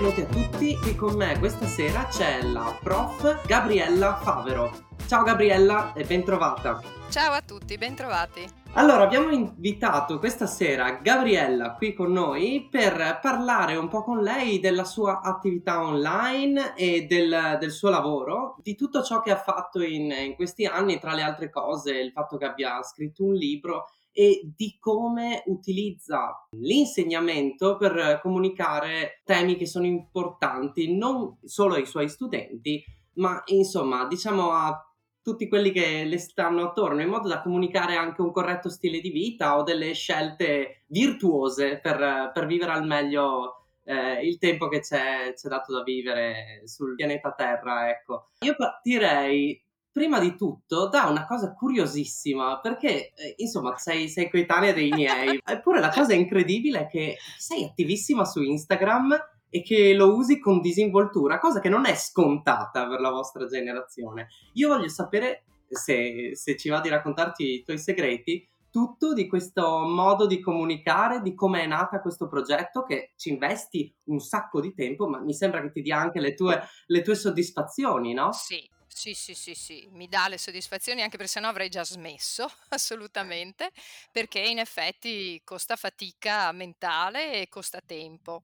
benvenuti a tutti. Qui con me questa sera c'è la prof Gabriella Favero. Ciao Gabriella e bentrovata. Ciao a tutti, bentrovati. Allora, abbiamo invitato questa sera Gabriella qui con noi per parlare un po' con lei della sua attività online e del, del suo lavoro, di tutto ciò che ha fatto in, in questi anni, tra le altre cose il fatto che abbia scritto un libro e di come utilizza l'insegnamento per comunicare temi che sono importanti non solo ai suoi studenti, ma insomma, diciamo a tutti quelli che le stanno attorno, in modo da comunicare anche un corretto stile di vita o delle scelte virtuose per, per vivere al meglio eh, il tempo che c'è, c'è dato da vivere sul pianeta Terra. Ecco. Io partirei prima di tutto da una cosa curiosissima, perché eh, insomma sei, sei coetanea dei miei, eppure la cosa incredibile è che sei attivissima su Instagram e che lo usi con disinvoltura, cosa che non è scontata per la vostra generazione. Io voglio sapere, se, se ci va di raccontarti i tuoi segreti, tutto di questo modo di comunicare, di come è nata questo progetto che ci investi un sacco di tempo, ma mi sembra che ti dia anche le tue, le tue soddisfazioni, no? Sì, sì, sì, sì, sì, mi dà le soddisfazioni anche perché sennò avrei già smesso, assolutamente, perché in effetti costa fatica mentale e costa tempo.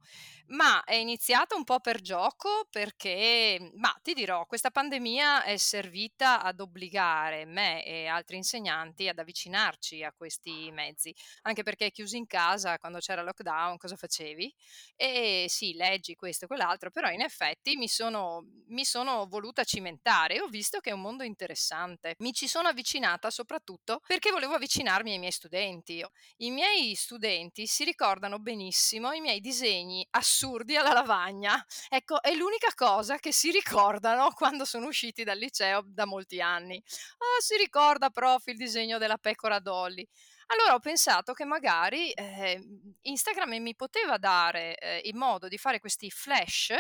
Ma è iniziato un po' per gioco perché, ma ti dirò, questa pandemia è servita ad obbligare me e altri insegnanti ad avvicinarci a questi mezzi, anche perché chiusi in casa quando c'era lockdown, cosa facevi? E sì, leggi questo e quell'altro, però in effetti mi sono, mi sono voluta cimentare ho visto che è un mondo interessante. Mi ci sono avvicinata soprattutto perché volevo avvicinarmi ai miei studenti. I miei studenti si ricordano benissimo i miei disegni assurdi alla lavagna. Ecco, è l'unica cosa che si ricordano quando sono usciti dal liceo da molti anni. Ah, si ricorda, prof, il disegno della pecora Dolly. Allora ho pensato che magari eh, Instagram mi poteva dare eh, il modo di fare questi flash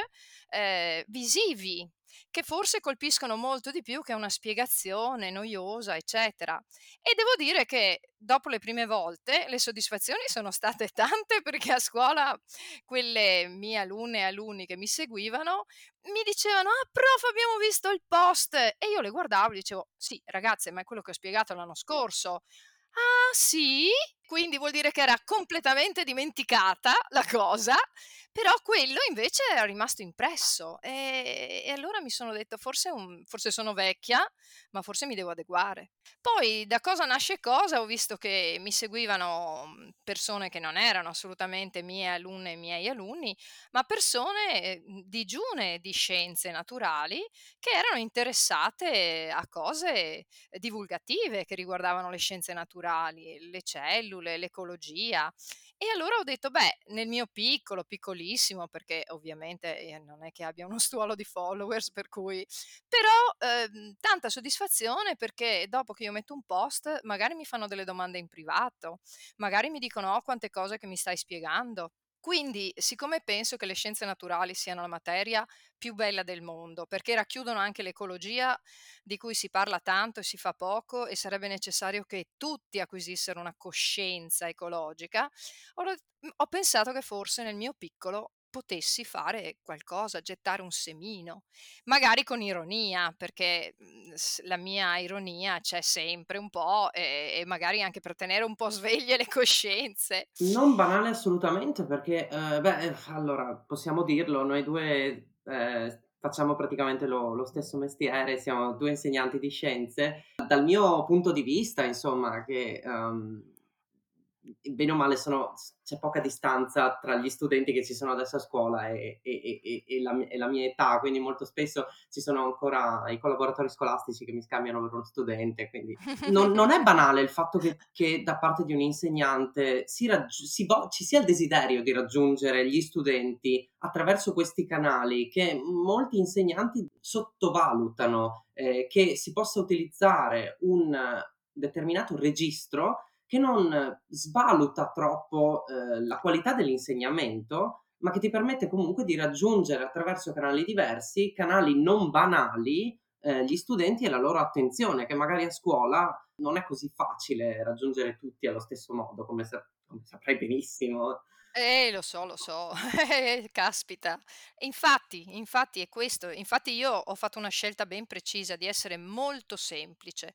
eh, visivi che forse colpiscono molto di più che una spiegazione noiosa, eccetera. E devo dire che dopo le prime volte le soddisfazioni sono state tante perché a scuola quelle mie alunne e alunni che mi seguivano mi dicevano ah prof abbiamo visto il post! E io le guardavo e dicevo sì ragazze ma è quello che ho spiegato l'anno scorso. Ah sì quindi vuol dire che era completamente dimenticata la cosa, però quello invece era rimasto impresso e, e allora mi sono detto forse, un, forse, sono vecchia, ma forse mi devo adeguare. Poi da cosa nasce cosa ho visto che mi seguivano mhmm, persone che non erano assolutamente mie alunne e miei alunni, ma persone mhmm, digiune di scienze naturali che erano interessate a cose divulgative che riguardavano le scienze naturali, le cellule cellule, l'ecologia. E allora ho detto, beh, nel mio piccolo, piccolissimo, perché ovviamente eh, non è che abbia uno stuolo di followers, per cui, però eh, tanta soddisfazione perché dopo che io metto un post, magari mi fanno delle domande in privato, magari mi dicono, oh, quante cose che mi stai spiegando. Quindi, siccome penso che le scienze naturali siano la materia più bella del mondo, perché racchiudono anche l'ecologia di cui si parla tanto e si fa poco e sarebbe necessario che tutti acquisissero una coscienza ecologica, ho, ho pensato che forse nel mio piccolo potessi fare qualcosa, gettare un semino, magari con ironia, perché mhmm, la mia ironia c'è sempre un po' e, e magari anche per tenere un po' sveglie le coscienze. Non banale assolutamente, perché, eh, beh, allora possiamo dirlo, noi due eh, facciamo praticamente lo, lo, stesso mestiere, siamo due insegnanti di scienze. Dal mio punto di vista, insomma, che um, bene o male sono, c'è poca distanza tra gli studenti che ci sono adesso a scuola e, e, e, e la, la, mia età, quindi molto spesso ci sono ancora i collaboratori scolastici che mi scambiano per uno studente, quindi non, non è banale il fatto che, che, da parte di un insegnante si raggi- si vo- ci sia il desiderio di raggiungere gli studenti attraverso questi canali che molti insegnanti sottovalutano, eh, che si possa utilizzare un determinato registro che non svaluta troppo eh, la qualità dell'insegnamento, ma che ti permette comunque di raggiungere attraverso canali diversi, canali non banali, eh, gli studenti e la loro attenzione, che magari a scuola non è così facile raggiungere tutti allo stesso modo, come, sa- come saprai benissimo. Eh, lo so, lo so, caspita. Infatti, infatti è questo. Infatti io ho fatto una scelta ben precisa di essere molto semplice,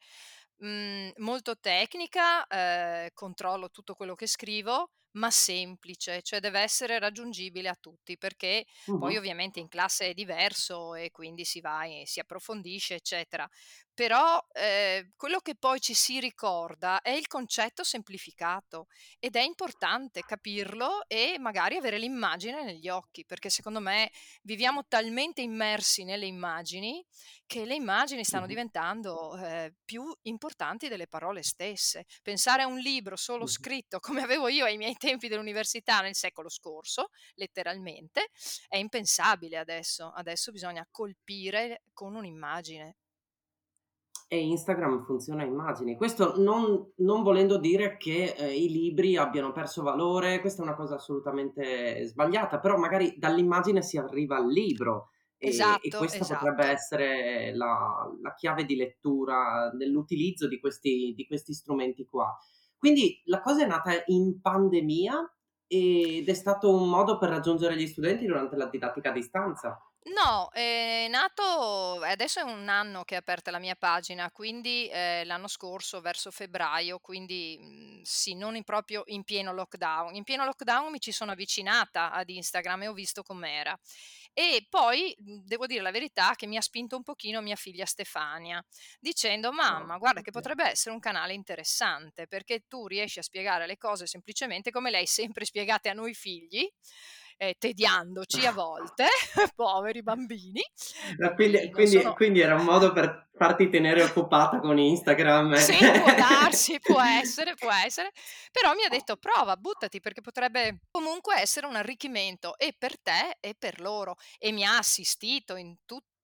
mhmm, molto tecnica, ehm, controllo tutto quello che scrivo, ma semplice, cioè deve essere raggiungibile a tutti, perché poi Mh-mh. ovviamente in classe è diverso e quindi si va e si approfondisce, eccetera. Però, ehm, quello che poi ci si ricorda è il concetto semplificato ed è importante capirlo e magari avere l'immagine negli occhi, perché secondo me viviamo talmente immersi nelle immagini che le immagini stanno diventando, ehm, più importanti delle parole stesse. Pensare a un libro solo scritto come avevo io ai miei tempi dell'università nel secolo scorso, letteralmente, è impensabile adesso. Adesso bisogna colpire con un'immagine. E Instagram funziona a immagini. Questo non non volendo dire che, ehm, i libri abbiano perso valore, questa è una cosa assolutamente sbagliata, però magari dall'immagine si arriva al libro e e Esatto, questa potrebbe esatto. essere la la chiave di lettura nell'utilizzo di questi di questi strumenti qua. Quindi la cosa è nata in pandemia ed è stato un modo per raggiungere gli studenti durante la didattica a distanza? No, è nato adesso è 1 anno che è aperta la mia pagina, quindi, ehm, l'anno scorso verso febbraio, quindi, mhmm, sì, non in proprio in pieno lockdown. In pieno lockdown mi ci sono avvicinata ad Instagram e ho visto com'era. E poi, mhmm, devo dire la verità che mi ha spinto un pochino mia figlia Stefania, dicendo: Ah, "Mamma, guarda che okay. potrebbe essere un canale interessante, perché tu riesci a spiegare le cose semplicemente come le hai sempre spiegate a noi figli, ehm, tediandoci a volte, poveri bambini, quindi quindi sono quindi era un modo per farti tenere occupata con Instagram. E Sì, può darsi, può essere, può essere, però mi ha detto: "Prova, buttati perché potrebbe comunque essere un arricchimento e per te e per loro." E mi ha assistito in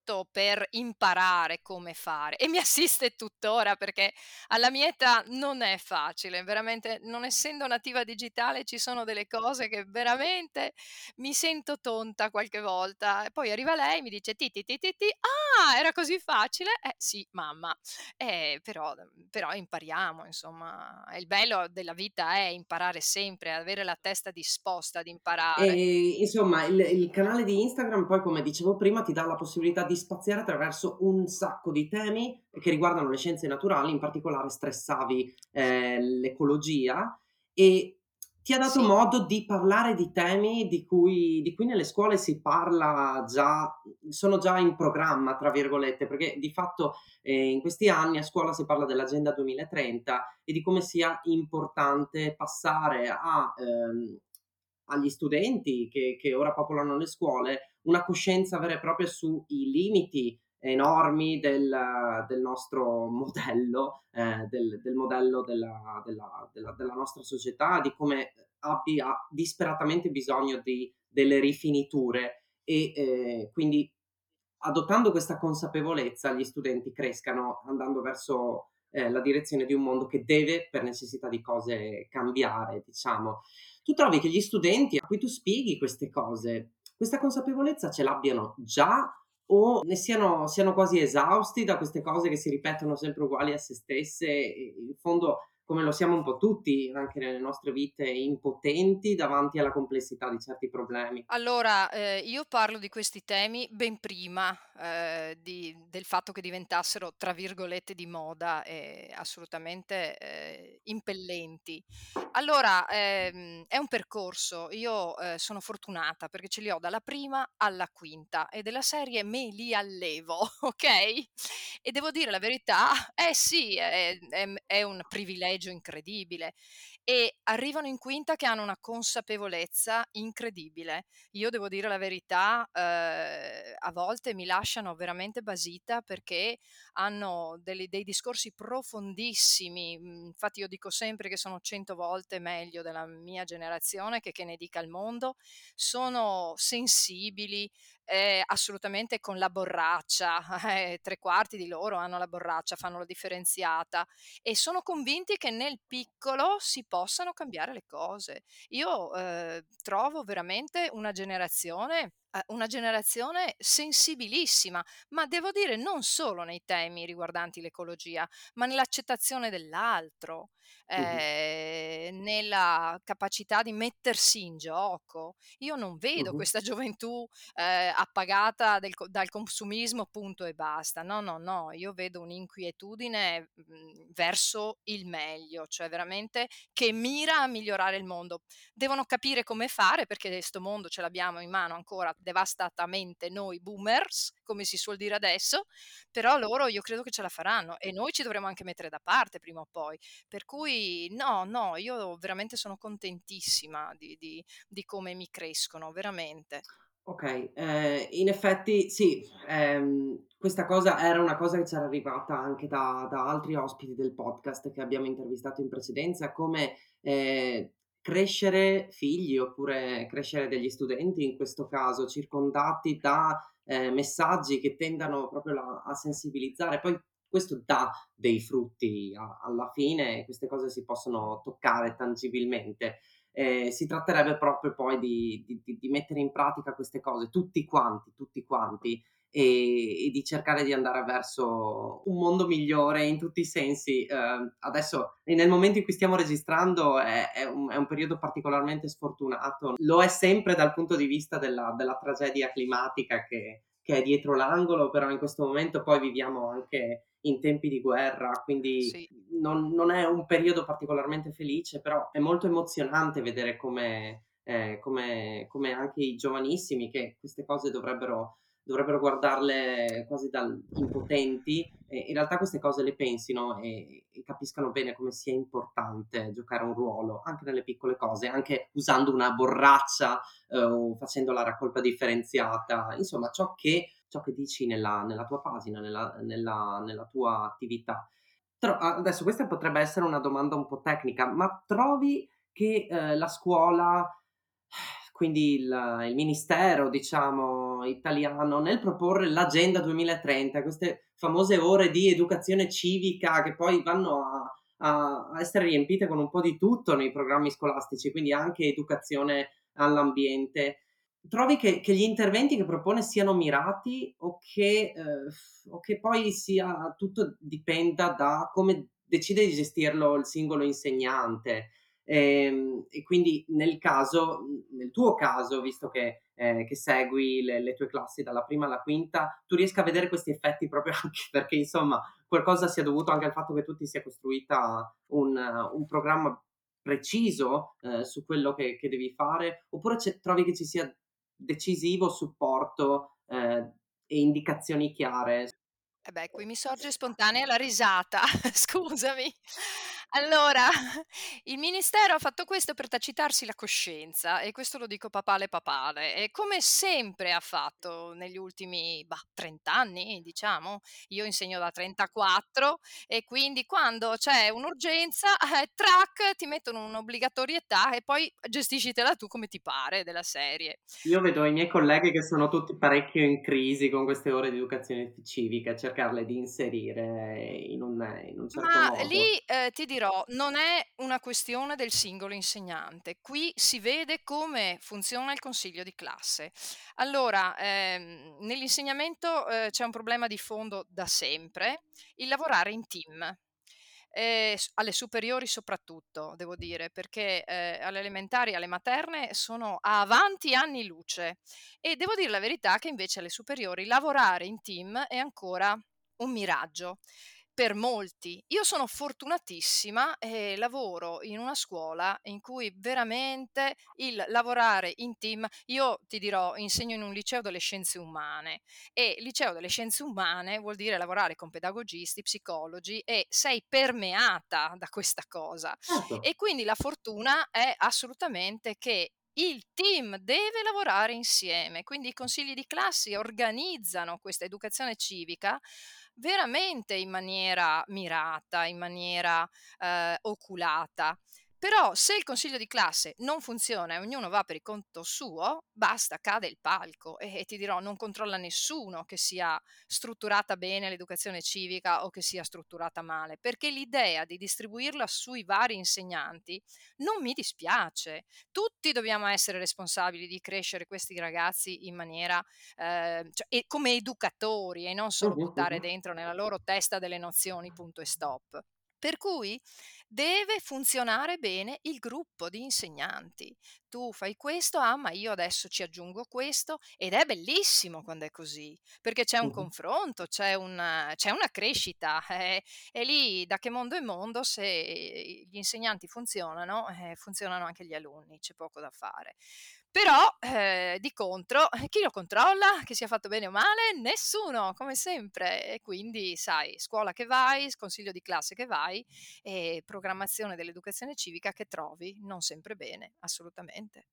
tutto per imparare come fare e mi assiste tuttora perché alla mia età non è facile, veramente non essendo nativa digitale ci sono delle cose che veramente mi sento tonta qualche volta e poi arriva lei e mi dice: "Ti, ti, ti, ah, era così facile?" "Eh sì, mamma." Eh, però mhmm, però impariamo insomma. Il bello della vita è imparare sempre, avere la testa disposta ad imparare. E insomma il il canale di Instagram poi, come dicevo prima, ti dà la possibilità di spaziare attraverso un sacco di temi che riguardano le scienze naturali, in particolare stressavi, ehm, l'ecologia e ti ha dato Sì, modo di parlare di temi di cui di cui nelle scuole si parla già sono già "in programma" tra virgolette, perché di fatto, ehm, in questi anni a scuola si parla dell'Agenda 2030 e di come sia importante passare a ehm, agli studenti che che ora popolano le scuole, una coscienza vera e propria sui limiti enormi del del nostro modello, ehm, del del modello della della della della nostra società, di come abbia disperatamente bisogno di delle rifiniture e, ehm, quindi adottando questa consapevolezza gli studenti crescano andando verso, ehm, la direzione di un mondo che deve, per necessità di cose, cambiare, diciamo. Tu trovi che gli studenti a cui tu spieghi queste cose, questa consapevolezza ce l'abbiano già o ne siano siano quasi esausti da queste cose che si ripetono sempre uguali a se stesse in fondo, come lo siamo un po' tutti anche nelle nostre vite, impotenti davanti alla complessità di certi problemi? Allora, ehm, io parlo di questi temi ben prima, ehm, di del fatto che diventassero, tra virgolette, "di moda" e assolutamente, ehm, impellenti. Allora, ehm, è un percorso. Io, ehm, sono fortunata perché ce li ho dalla prima alla quinta e della serie me li allevo, okay, e devo dire la verità eh sì, è è è un privilegio incredibile e arrivano in quinta che hanno una consapevolezza incredibile. Io devo dire la verità, ehm, a volte mi lasciano veramente basita perché hanno delle dei discorsi profondissimi. Mhmm, infatti io dico sempre che sono 100 volte meglio della mia generazione, che che ne dica il mondo. Sono sensibili, eh, assolutamente con la borraccia, eh, tre quarti di loro hanno la borraccia, fanno la differenziata e sono convinti che nel piccolo si possano cambiare le cose. Io eh, trovo veramente una generazione una generazione sensibilissima, ma devo dire non solo nei temi riguardanti l'ecologia, ma nell'accettazione dell'altro, eh, nella capacità di mettersi in gioco. Io non vedo uh-huh. questa gioventù eh, appagata del, dal consumismo, punto e basta. No, no, no, io vedo un'inquietudine mh, mhmm, verso il meglio, cioè veramente che mira a migliorare il mondo. Devono capire come fare perché questo mondo ce l'abbiamo in mano ancora devastatamente noi boomers, come si suol dire adesso, però loro io credo che ce la faranno e noi ci dovremo anche mettere da parte prima o poi. Per cui no, no, io veramente sono contentissima di, di, di come mi crescono, veramente. Ok, eh, in effetti sì, ehm, questa cosa era una cosa che c'era arrivata anche da, da altri ospiti del podcast che abbiamo intervistato in precedenza, come eh, crescere figli oppure crescere degli studenti in questo caso, circondati da eh, messaggi che tendano proprio la, a sensibilizzare. Poi questo dà dei frutti a, alla fine, queste cose si possono toccare tangibilmente. Eh, si tratterebbe proprio poi di, di, di mettere in pratica queste cose, tutti quanti, tutti quanti e, e, di cercare di andare verso un mondo migliore in tutti i sensi. Eh, adesso, nel momento in cui stiamo registrando, è, è, un, è, un, periodo particolarmente sfortunato. Lo è sempre dal punto di vista della, della tragedia climatica che, che, è dietro l'angolo, però in questo momento poi viviamo anche in tempi di guerra, quindi sì. non, non, è un periodo particolarmente felice, però è molto emozionante vedere come, eh, come, come anche i giovanissimi che queste cose dovrebbero dovrebbero guardarle quasi da impotenti e in realtà queste cose le pensino e, e, capiscano bene come sia importante giocare un ruolo anche nelle piccole cose, anche usando una borraccia eh, o facendo la raccolta differenziata, insomma ciò che, ciò che dici nella, nella, tua pagina, nella, nella, nella tua attività. Tro- adesso questa potrebbe essere una domanda un po' tecnica, ma trovi che eh, la scuola quindi il, il, ministero, diciamo, italiano, nel proporre l'Agenda 2030, queste famose ore di educazione civica che poi vanno a, a essere riempite con un po' di tutto nei programmi scolastici, quindi anche educazione all'ambiente. Trovi che, che gli interventi che propone siano mirati o che, eh, o che poi sia tutto dipenda da come decide di gestirlo il singolo insegnante? E, ehm, e, quindi nel caso, nel tuo caso, visto che, eh, che segui le, le, tue classi dalla prima alla quinta, tu riesci a vedere questi effetti proprio anche perché insomma qualcosa sia dovuto anche al fatto che tu ti sia costruita un, un programma preciso eh, su quello che, che, devi fare, oppure trovi che ci sia decisivo supporto eh, e indicazioni chiare? Eh beh, qui mi sorge spontanea la risata, scusami. Allora, il ministero ha fatto questo per tacitarsi la coscienza e questo lo dico papale papale e come sempre ha fatto negli ultimi bah, 30 anni, diciamo, io insegno da 34 e quindi quando c'è un'urgenza, eh, track, ti mettono un'obbligatorietà e poi gestiscitela tu come ti pare della serie. Io vedo i miei colleghi che sono tutti parecchio in crisi con queste ore di educazione civica, cercarle di inserire in un, in un certo Ma modo. lì eh, ti dirò, non è una questione del singolo insegnante. Qui si vede come funziona il consiglio di classe. Allora, ehm, nell'insegnamento eh, c'è un problema di fondo da sempre, il lavorare in team. Eh, alle superiori soprattutto, devo dire, perché eh, alle elementari e alle materne sono avanti anni luce e devo dire la verità che invece alle superiori lavorare in team è ancora un miraggio per molti. Io sono fortunatissima e lavoro in una scuola in cui veramente il lavorare in team, io ti dirò, insegno in un liceo delle scienze umane e liceo delle scienze umane vuol dire lavorare con pedagogisti, psicologi e sei permeata da questa cosa. Certo. E quindi la fortuna è assolutamente che il team deve lavorare insieme, quindi i consigli di classi organizzano questa educazione civica veramente in maniera mirata, in maniera eh, oculata. Però se il consiglio di classe non funziona e ognuno va per il conto suo, basta, cade il palco e, e ti dirò, non controlla nessuno che sia strutturata bene l'educazione civica o che sia strutturata male, perché l'idea di distribuirla sui vari insegnanti non mi dispiace. Tutti dobbiamo essere responsabili di crescere questi ragazzi in maniera eh, cioè, come educatori e non solo buttare dentro nella loro testa delle nozioni, punto e stop. Per cui deve funzionare bene il gruppo di insegnanti. Tu fai questo, ah, ma io adesso ci aggiungo questo ed è bellissimo quando è così, perché c'è un confronto, c'è una, c'è una crescita. Eh, e lì da che mondo è mondo, se gli insegnanti funzionano, eh, funzionano anche gli alunni, c'è poco da fare. Però eh, di contro, eh, chi lo controlla? Che sia fatto bene o male? Nessuno, come sempre. E quindi, sai, scuola che vai, consiglio di classe che vai e programmazione dell'educazione civica che trovi, non sempre bene, assolutamente.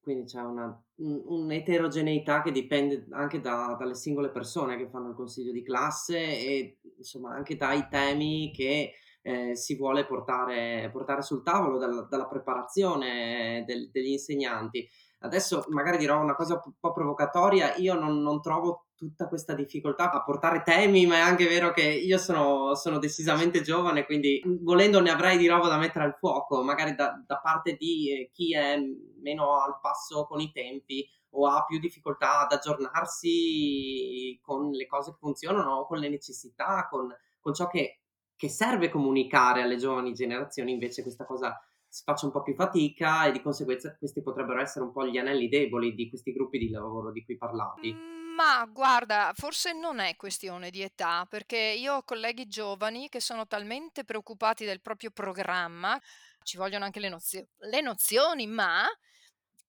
Quindi c'è una, un'eterogeneità che dipende anche da, dalle singole persone che fanno il consiglio di classe e insomma anche dai temi che eh, si vuole portare, portare sul tavolo dal, dalla preparazione del, degli insegnanti. Adesso magari dirò una cosa un po' provocatoria, io non, non, trovo tutta questa difficoltà a portare temi, ma è anche vero che io sono, sono decisamente giovane, quindi volendo ne avrei di roba da mettere al fuoco, magari da, da parte di eh, chi è meno al passo con i tempi o ha più difficoltà ad aggiornarsi con le cose che funzionano, con le necessità, con, con ciò che che serve comunicare alle giovani generazioni, invece questa cosa si faccia un po' più fatica e di conseguenza questi potrebbero essere un po' gli anelli deboli di questi gruppi di lavoro di cui parlavi. Mm, ma guarda, forse non è questione di età, perché io ho colleghi giovani che sono talmente preoccupati del proprio programma, ci vogliono anche le, nozio- le nozioni, ma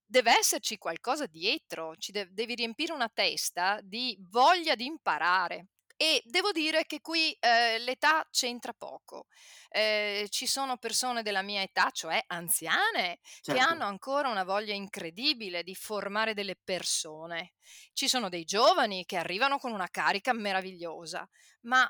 deve esserci qualcosa dietro, ci de- devi riempire una testa di voglia di imparare. E devo dire che qui eh, l'età c'entra poco. Eh, ci sono persone della mia età, cioè anziane, certo. che hanno ancora una voglia incredibile di formare delle persone. Ci sono dei giovani che arrivano con una carica meravigliosa, ma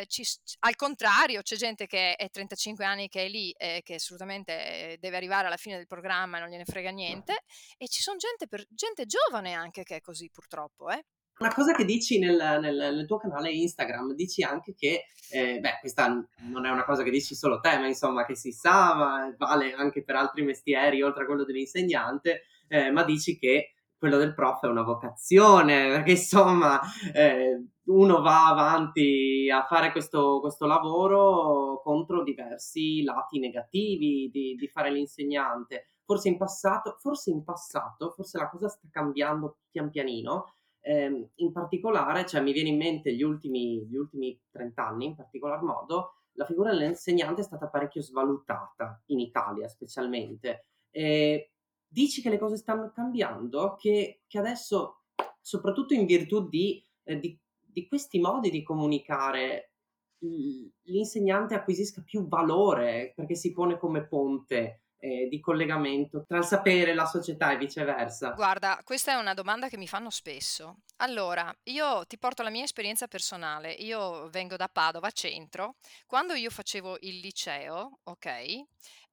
eh, ci, al contrario c'è gente che è 35 anni che è lì e che assolutamente deve arrivare alla fine del programma e non gliene frega niente, e ci sono gente, per, gente giovane anche che è così purtroppo. Eh. Una cosa che dici nel, nel, nel, tuo canale Instagram, dici anche che, eh, beh, questa non è una cosa che dici solo te, ma insomma che si sa, ma vale anche per altri mestieri oltre a quello dell'insegnante, eh, ma dici che quello del prof è una vocazione, perché insomma eh, uno va avanti a fare questo, questo, lavoro contro diversi lati negativi di, di fare l'insegnante. Forse in passato, forse in passato, forse la cosa sta cambiando pian pianino, eh, in particolare, cioè mi viene in mente gli ultimi, gli ultimi 30 anni, in particolar modo, la figura dell'insegnante è stata parecchio svalutata, in Italia specialmente. Eh, dici che le cose stanno cambiando, che, che adesso, soprattutto in virtù di, eh, di, di questi modi di comunicare, l'insegnante acquisisca più valore perché si pone come ponte eh, di collegamento tra il sapere, la società e viceversa? Guarda, questa è una domanda che mi fanno spesso. Allora, io ti porto la mia esperienza personale. Io vengo da Padova centro. Quando io facevo il liceo, ok,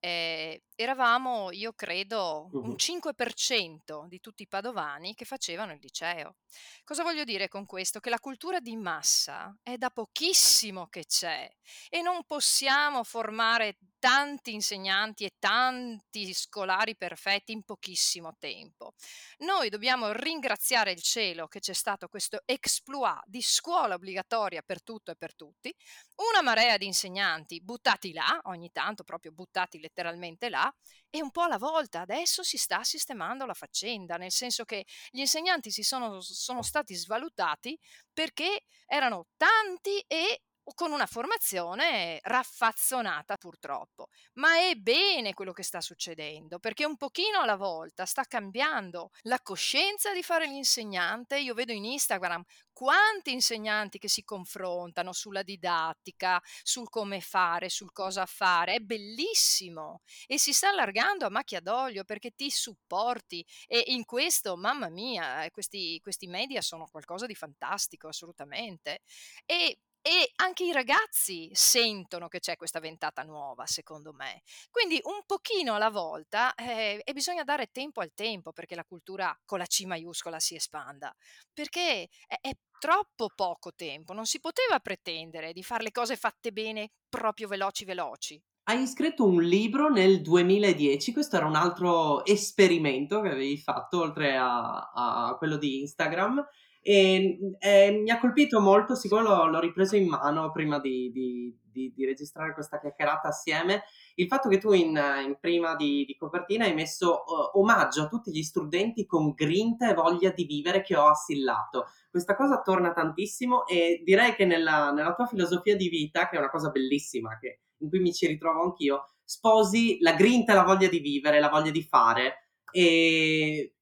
eh, eravamo, io credo, un 5% di tutti i padovani che facevano il liceo. Cosa voglio dire con questo? Che la cultura di massa è da pochissimo che c'è e non possiamo formare tanti insegnanti e tanti scolari perfetti in pochissimo tempo. Noi dobbiamo ringraziare il cielo che c'è stato questo exploit di scuola obbligatoria per tutto e per tutti, una marea di insegnanti buttati là, ogni tanto proprio buttati letteralmente là, e un po' alla volta adesso si sta sistemando la faccenda, nel senso che gli insegnanti si sono, sono stati svalutati perché erano tanti e con una formazione raffazzonata purtroppo. Ma è bene quello che sta succedendo, perché un pochino alla volta sta cambiando la coscienza di fare l'insegnante. Io vedo in Instagram quanti insegnanti che si confrontano sulla didattica, sul come fare, sul cosa fare. È bellissimo e si sta allargando a macchia d'olio perché ti supporti e in questo, mamma mia, questi, questi media sono qualcosa di fantastico assolutamente. E e anche i ragazzi sentono che c'è questa ventata nuova, secondo me. Quindi un pochino alla volta eh, e bisogna dare tempo al tempo perché la cultura con la C maiuscola si espanda, perché è, è troppo poco tempo, non si poteva pretendere di fare le cose fatte bene proprio veloci veloci. Hai scritto un libro nel 2010, questo era un altro esperimento che avevi fatto oltre a, a quello di Instagram e, e, mi ha colpito molto, siccome l'ho, l'ho ripreso in mano prima di, di, di, di, registrare questa chiacchierata assieme, il fatto che tu in, in prima di, copertina hai messo uh, omaggio a tutti gli studenti con grinta e voglia di vivere che ho assillato. Questa cosa torna tantissimo e direi che nella, nella tua filosofia di vita, che è una cosa bellissima, che, in cui mi ci ritrovo anch'io, sposi la grinta e la voglia di vivere, la voglia di fare. E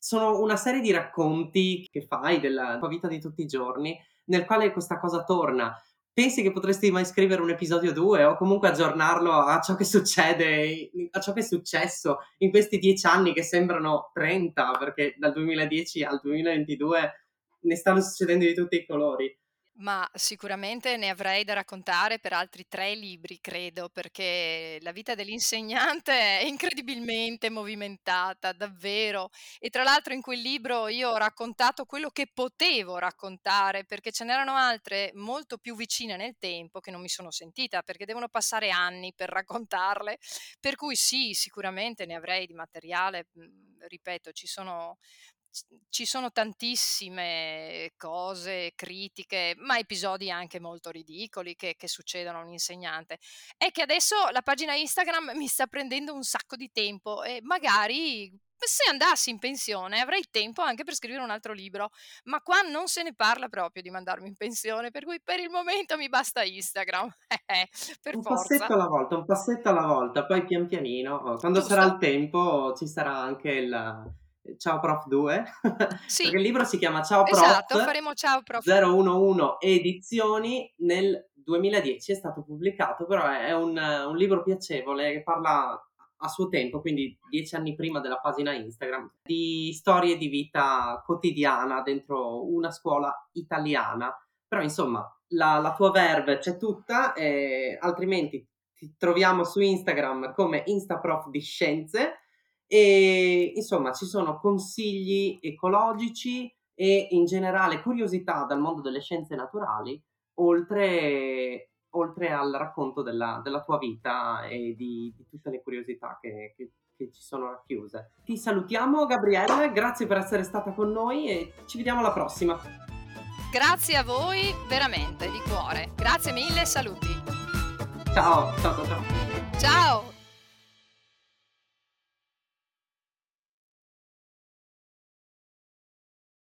sono una serie di racconti che fai della tua vita di tutti i giorni, nel quale questa cosa torna. Pensi che potresti mai scrivere un episodio 2 o comunque aggiornarlo a ciò che succede, a ciò che è successo in questi dieci anni che sembrano 30, perché dal 2010 al 2022 ne stanno succedendo di tutti i colori. Ma sicuramente ne avrei da raccontare per altri tre libri, credo, perché la vita dell'insegnante è incredibilmente movimentata, davvero. E tra l'altro in quel libro io ho raccontato quello che potevo raccontare, perché ce n'erano altre molto più vicine nel tempo che non mi sono sentita, perché devono passare anni per raccontarle. Per cui sì, sicuramente ne avrei di materiale, mhmm, ripeto, ci sono ci sono tantissime cose, critiche, ma episodi anche molto ridicoli che, che, succedono a un insegnante. È che adesso la pagina Instagram mi sta prendendo un sacco di tempo e magari se andassi in pensione avrei tempo anche per scrivere un altro libro, ma qua non se ne parla proprio di mandarmi in pensione, per cui per il momento mi basta Instagram. per un forza. passetto alla volta, un passetto alla volta, poi pian pianino, quando Giusto. sarà il tempo ci sarà anche il Ciao Prof 2, sì. perché il libro si chiama Ciao Prof. Esatto, faremo Ciao Prof. 011 edizioni nel 2010 è stato pubblicato, però è un, un libro piacevole che parla a suo tempo, quindi dieci anni prima della pagina Instagram, di storie di vita quotidiana dentro una scuola italiana. Però insomma, la, la tua verve c'è tutta, eh, altrimenti ti troviamo su Instagram come Instaprof di Scienze e insomma ci sono consigli ecologici e in generale curiosità dal mondo delle scienze naturali, oltre, oltre al racconto della, della, tua vita e di, di tutte le curiosità che, che, che, ci sono racchiuse. Ti salutiamo Gabriella, grazie per essere stata con noi e ci vediamo alla prossima. Grazie a voi veramente di cuore. Grazie mille, saluti. Ciao, ciao, ciao. Ciao.